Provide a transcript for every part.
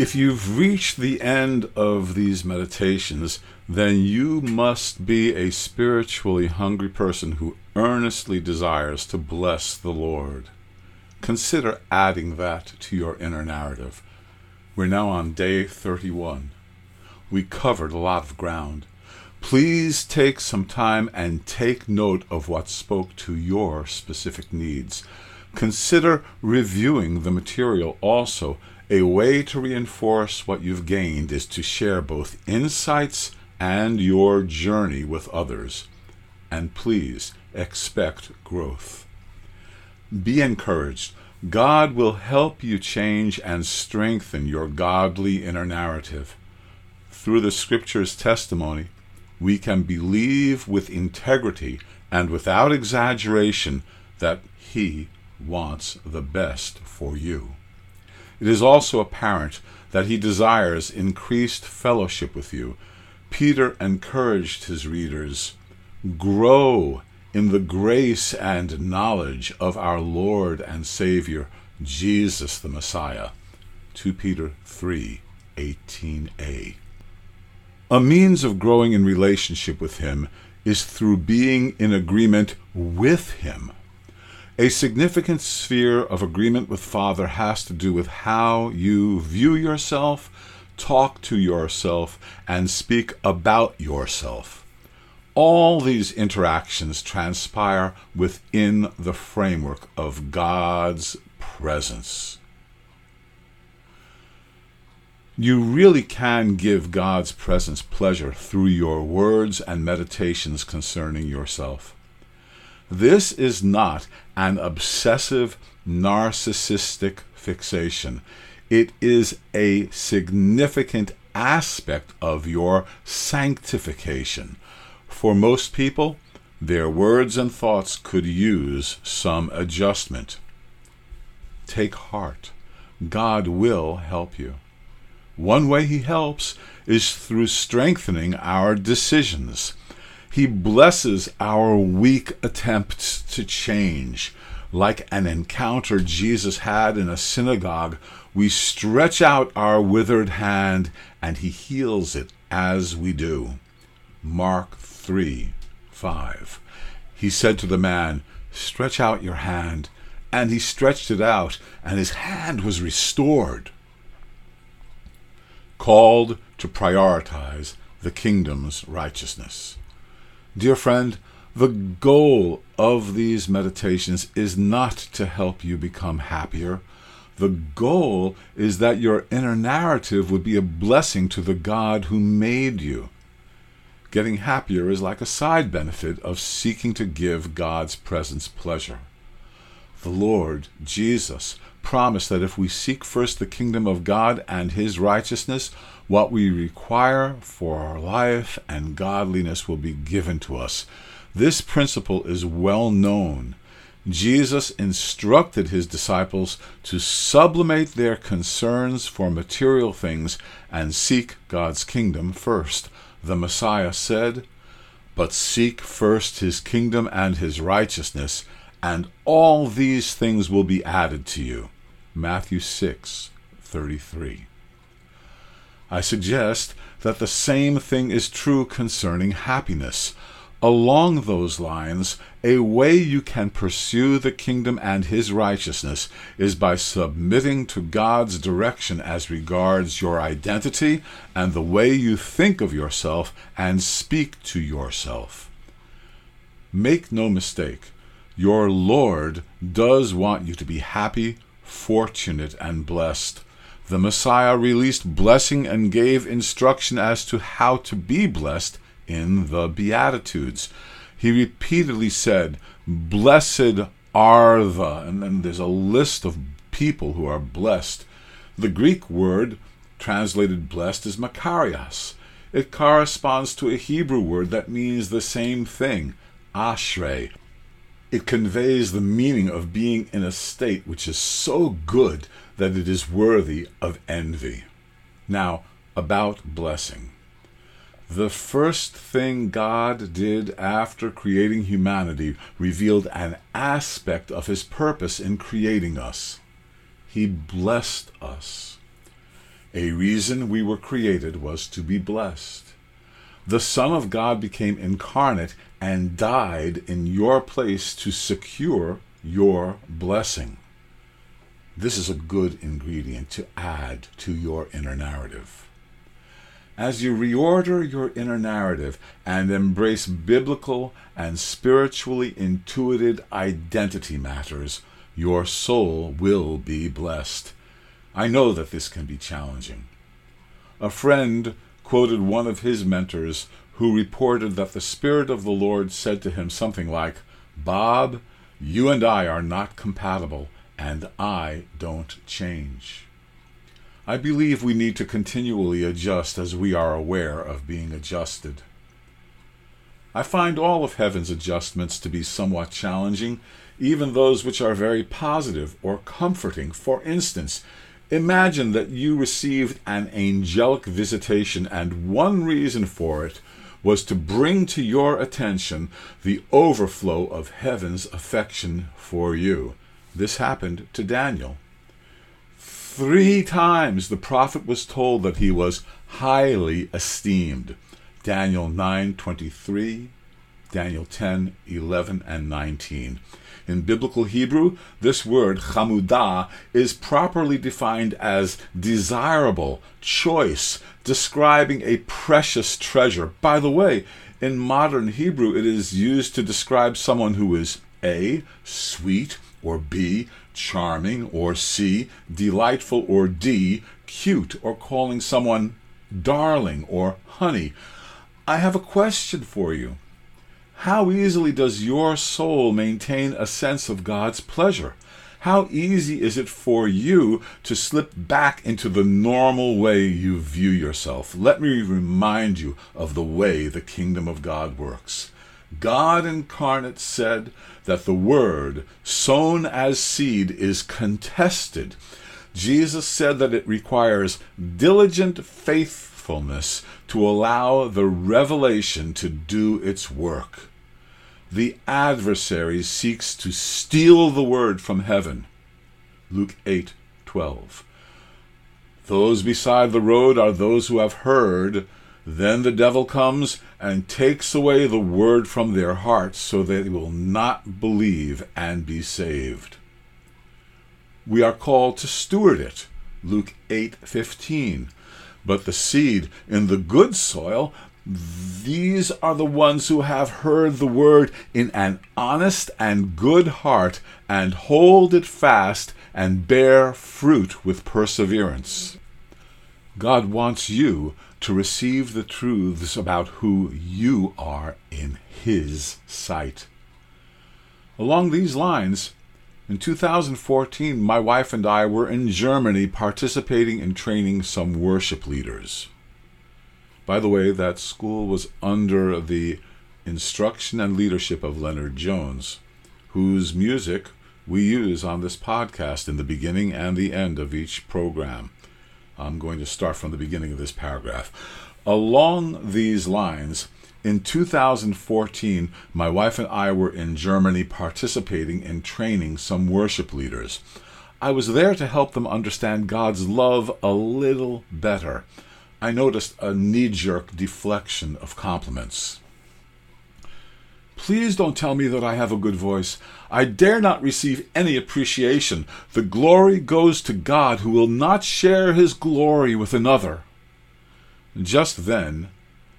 If you've reached the end of these meditations, then you must be a spiritually hungry person who earnestly desires to bless the Lord. Consider adding that to your inner narrative. We're now on day 31. We covered a lot of ground. Please take some time and take note of what spoke to your specific needs. Consider reviewing the material also a way to reinforce what you've gained is to share both insights and your journey with others. And please expect growth. Be encouraged. God will help you change and strengthen your godly inner narrative. Through the Scripture's testimony, we can believe with integrity and without exaggeration that He wants the best for you. It is also apparent that he desires increased fellowship with you. Peter encouraged his readers grow in the grace and knowledge of our Lord and Savior, Jesus the Messiah. 2 Peter 3 18a. A means of growing in relationship with Him is through being in agreement with Him. A significant sphere of agreement with Father has to do with how you view yourself, talk to yourself, and speak about yourself. All these interactions transpire within the framework of God's presence. You really can give God's presence pleasure through your words and meditations concerning yourself. This is not an obsessive narcissistic fixation. It is a significant aspect of your sanctification. For most people, their words and thoughts could use some adjustment. Take heart. God will help you. One way He helps is through strengthening our decisions. He blesses our weak attempts to change. Like an encounter Jesus had in a synagogue, we stretch out our withered hand and he heals it as we do. Mark 3 5. He said to the man, Stretch out your hand. And he stretched it out, and his hand was restored. Called to prioritize the kingdom's righteousness. Dear friend, the goal of these meditations is not to help you become happier. The goal is that your inner narrative would be a blessing to the God who made you. Getting happier is like a side benefit of seeking to give God's presence pleasure. The Lord, Jesus, promised that if we seek first the kingdom of God and his righteousness, what we require for our life and godliness will be given to us. This principle is well known. Jesus instructed his disciples to sublimate their concerns for material things and seek God's kingdom first. The Messiah said, But seek first his kingdom and his righteousness, and all these things will be added to you. Matthew 6 33. I suggest that the same thing is true concerning happiness. Along those lines, a way you can pursue the kingdom and his righteousness is by submitting to God's direction as regards your identity and the way you think of yourself and speak to yourself. Make no mistake, your Lord does want you to be happy, fortunate, and blessed the Messiah released blessing and gave instruction as to how to be blessed in the Beatitudes. He repeatedly said, Blessed are the, and then there's a list of people who are blessed. The Greek word translated blessed, is Makarios. It corresponds to a Hebrew word that means the same thing, ashrei. It conveys the meaning of being in a state which is so good that it is worthy of envy. Now, about blessing. The first thing God did after creating humanity revealed an aspect of his purpose in creating us. He blessed us. A reason we were created was to be blessed. The Son of God became incarnate and died in your place to secure your blessing. This is a good ingredient to add to your inner narrative. As you reorder your inner narrative and embrace biblical and spiritually intuited identity matters, your soul will be blessed. I know that this can be challenging. A friend quoted one of his mentors who reported that the Spirit of the Lord said to him something like, Bob, you and I are not compatible, and I don't change. I believe we need to continually adjust as we are aware of being adjusted. I find all of heaven's adjustments to be somewhat challenging, even those which are very positive or comforting. For instance, Imagine that you received an angelic visitation, and one reason for it was to bring to your attention the overflow of heaven's affection for you. This happened to Daniel. Three times the prophet was told that he was highly esteemed. Daniel 9:23, Daniel 10:11 and 19. In biblical Hebrew, this word, chamudah, is properly defined as desirable, choice, describing a precious treasure. By the way, in modern Hebrew, it is used to describe someone who is A, sweet, or B, charming, or C, delightful, or D, cute, or calling someone darling or honey. I have a question for you. How easily does your soul maintain a sense of God's pleasure? How easy is it for you to slip back into the normal way you view yourself? Let me remind you of the way the kingdom of God works. God incarnate said that the word sown as seed is contested. Jesus said that it requires diligent faithfulness to allow the revelation to do its work the adversary seeks to steal the word from heaven. Luke 8 12. Those beside the road are those who have heard. Then the devil comes and takes away the word from their hearts so they will not believe and be saved. We are called to steward it. Luke 8:15. But the seed in the good soil these are the ones who have heard the word in an honest and good heart, and hold it fast and bear fruit with perseverance. God wants you to receive the truths about who you are in His sight. Along these lines, in 2014, my wife and I were in Germany participating in training some worship leaders. By the way, that school was under the instruction and leadership of Leonard Jones, whose music we use on this podcast in the beginning and the end of each program. I'm going to start from the beginning of this paragraph. Along these lines, in 2014, my wife and I were in Germany participating in training some worship leaders. I was there to help them understand God's love a little better I noticed a knee jerk deflection of compliments. Please don't tell me that I have a good voice. I dare not receive any appreciation. The glory goes to God, who will not share his glory with another. Just then,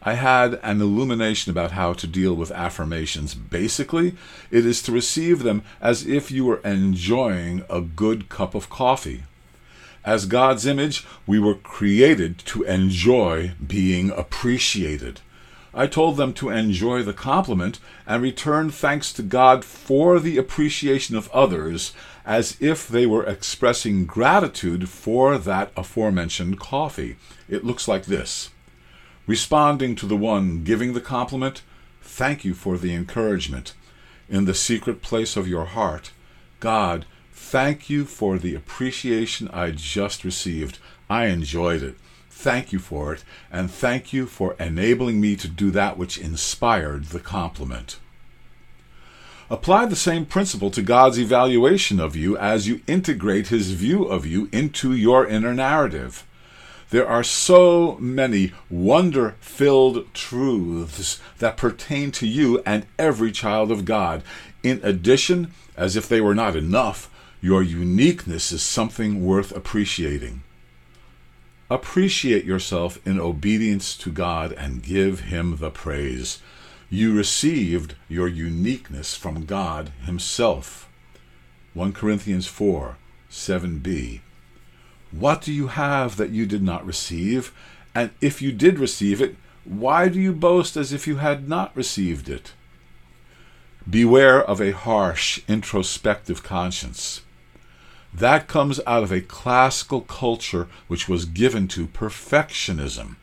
I had an illumination about how to deal with affirmations. Basically, it is to receive them as if you were enjoying a good cup of coffee. As God's image, we were created to enjoy being appreciated. I told them to enjoy the compliment and return thanks to God for the appreciation of others as if they were expressing gratitude for that aforementioned coffee. It looks like this Responding to the one giving the compliment, thank you for the encouragement. In the secret place of your heart, God, thank you for the appreciation I just received. I enjoyed it. Thank you for it, and thank you for enabling me to do that which inspired the compliment. Apply the same principle to God's evaluation of you as you integrate His view of you into your inner narrative. There are so many wonder filled truths that pertain to you and every child of God. In addition, as if they were not enough, your uniqueness is something worth appreciating. Appreciate yourself in obedience to God and give Him the praise. You received your uniqueness from God Himself. 1 Corinthians 4 7b. What do you have that you did not receive? And if you did receive it, why do you boast as if you had not received it? Beware of a harsh, introspective conscience. That comes out of a classical culture which was given to perfectionism.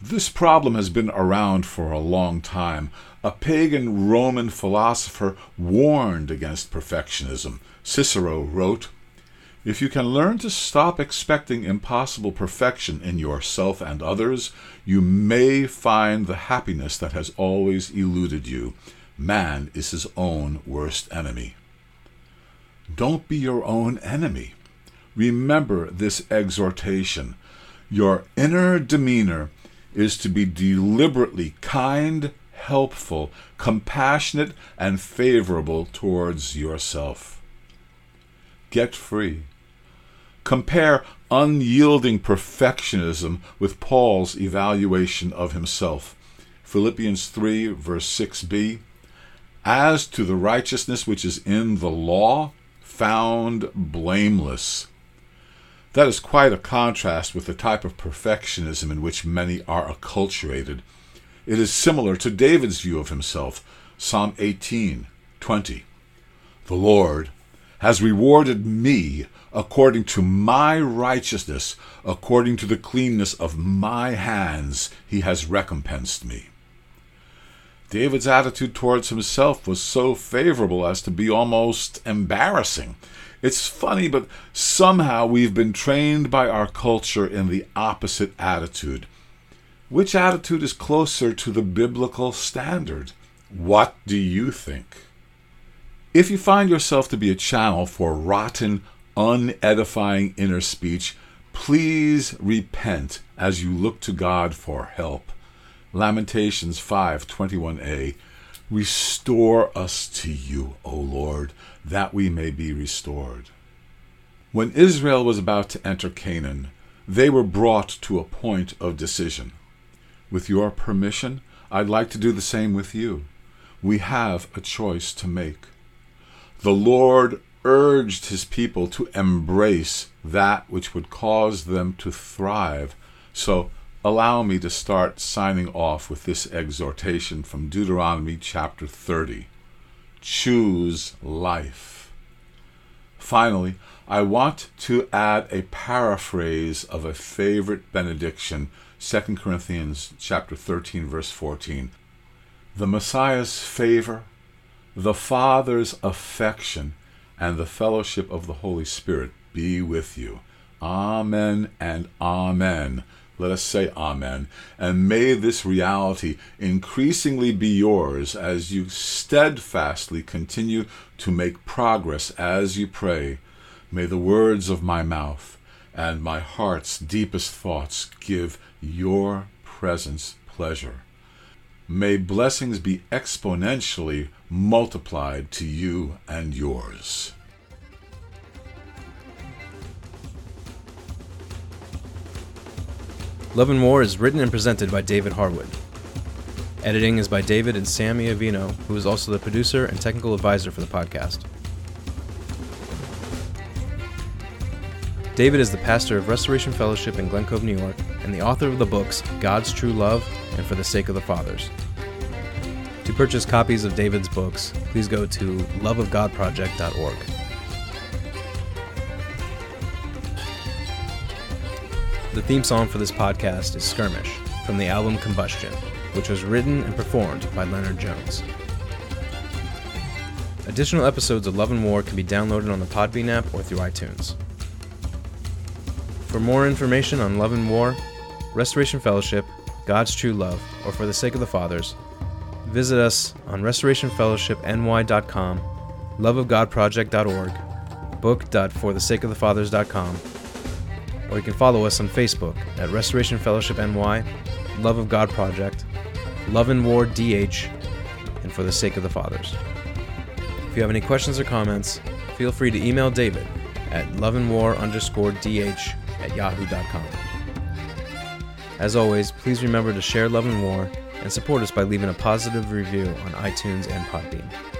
This problem has been around for a long time. A pagan Roman philosopher warned against perfectionism. Cicero wrote, If you can learn to stop expecting impossible perfection in yourself and others, you may find the happiness that has always eluded you. Man is his own worst enemy. Don't be your own enemy. Remember this exhortation. Your inner demeanor is to be deliberately kind, helpful, compassionate, and favorable towards yourself. Get free. Compare unyielding perfectionism with Paul's evaluation of himself. Philippians 3, verse 6b. As to the righteousness which is in the law, found blameless. That is quite a contrast with the type of perfectionism in which many are acculturated. It is similar to David's view of himself, Psalm 18, 20. The Lord has rewarded me according to my righteousness, according to the cleanness of my hands, he has recompensed me. David's attitude towards himself was so favorable as to be almost embarrassing. It's funny, but somehow we've been trained by our culture in the opposite attitude. Which attitude is closer to the biblical standard? What do you think? If you find yourself to be a channel for rotten, unedifying inner speech, please repent as you look to God for help. Lamentations 5:21a Restore us to you, O Lord, that we may be restored. When Israel was about to enter Canaan, they were brought to a point of decision. With your permission, I'd like to do the same with you. We have a choice to make. The Lord urged his people to embrace that which would cause them to thrive. So allow me to start signing off with this exhortation from Deuteronomy chapter 30 Choose life. Finally, I want to add a paraphrase of a favorite benediction, 2 Corinthians chapter 13 verse 14. The Messiah's favor, the Father's affection, and the fellowship of the Holy Spirit be with you. Amen and amen. Let us say Amen. And may this reality increasingly be yours as you steadfastly continue to make progress as you pray. May the words of my mouth and my heart's deepest thoughts give your presence pleasure. May blessings be exponentially multiplied to you and yours. Love and War is written and presented by David Harwood. Editing is by David and Sammy Avino, who is also the producer and technical advisor for the podcast. David is the pastor of Restoration Fellowship in Glen Cove, New York, and the author of the books God's True Love and For the Sake of the Fathers. To purchase copies of David's books, please go to loveofgodproject.org. The theme song for this podcast is Skirmish from the album Combustion, which was written and performed by Leonard Jones. Additional episodes of Love and War can be downloaded on the Podbean app or through iTunes. For more information on Love and War, Restoration Fellowship, God's True Love, or For the Sake of the Fathers, visit us on restorationfellowshipny.com, loveofgodproject.org, book.forthesakeofthefathers.com, or you can follow us on Facebook at Restoration Fellowship NY, Love of God Project, Love and War DH, and For the Sake of the Fathers. If you have any questions or comments, feel free to email David at loveandwar underscore dh at yahoo.com. As always, please remember to share Love and War and support us by leaving a positive review on iTunes and Podbean.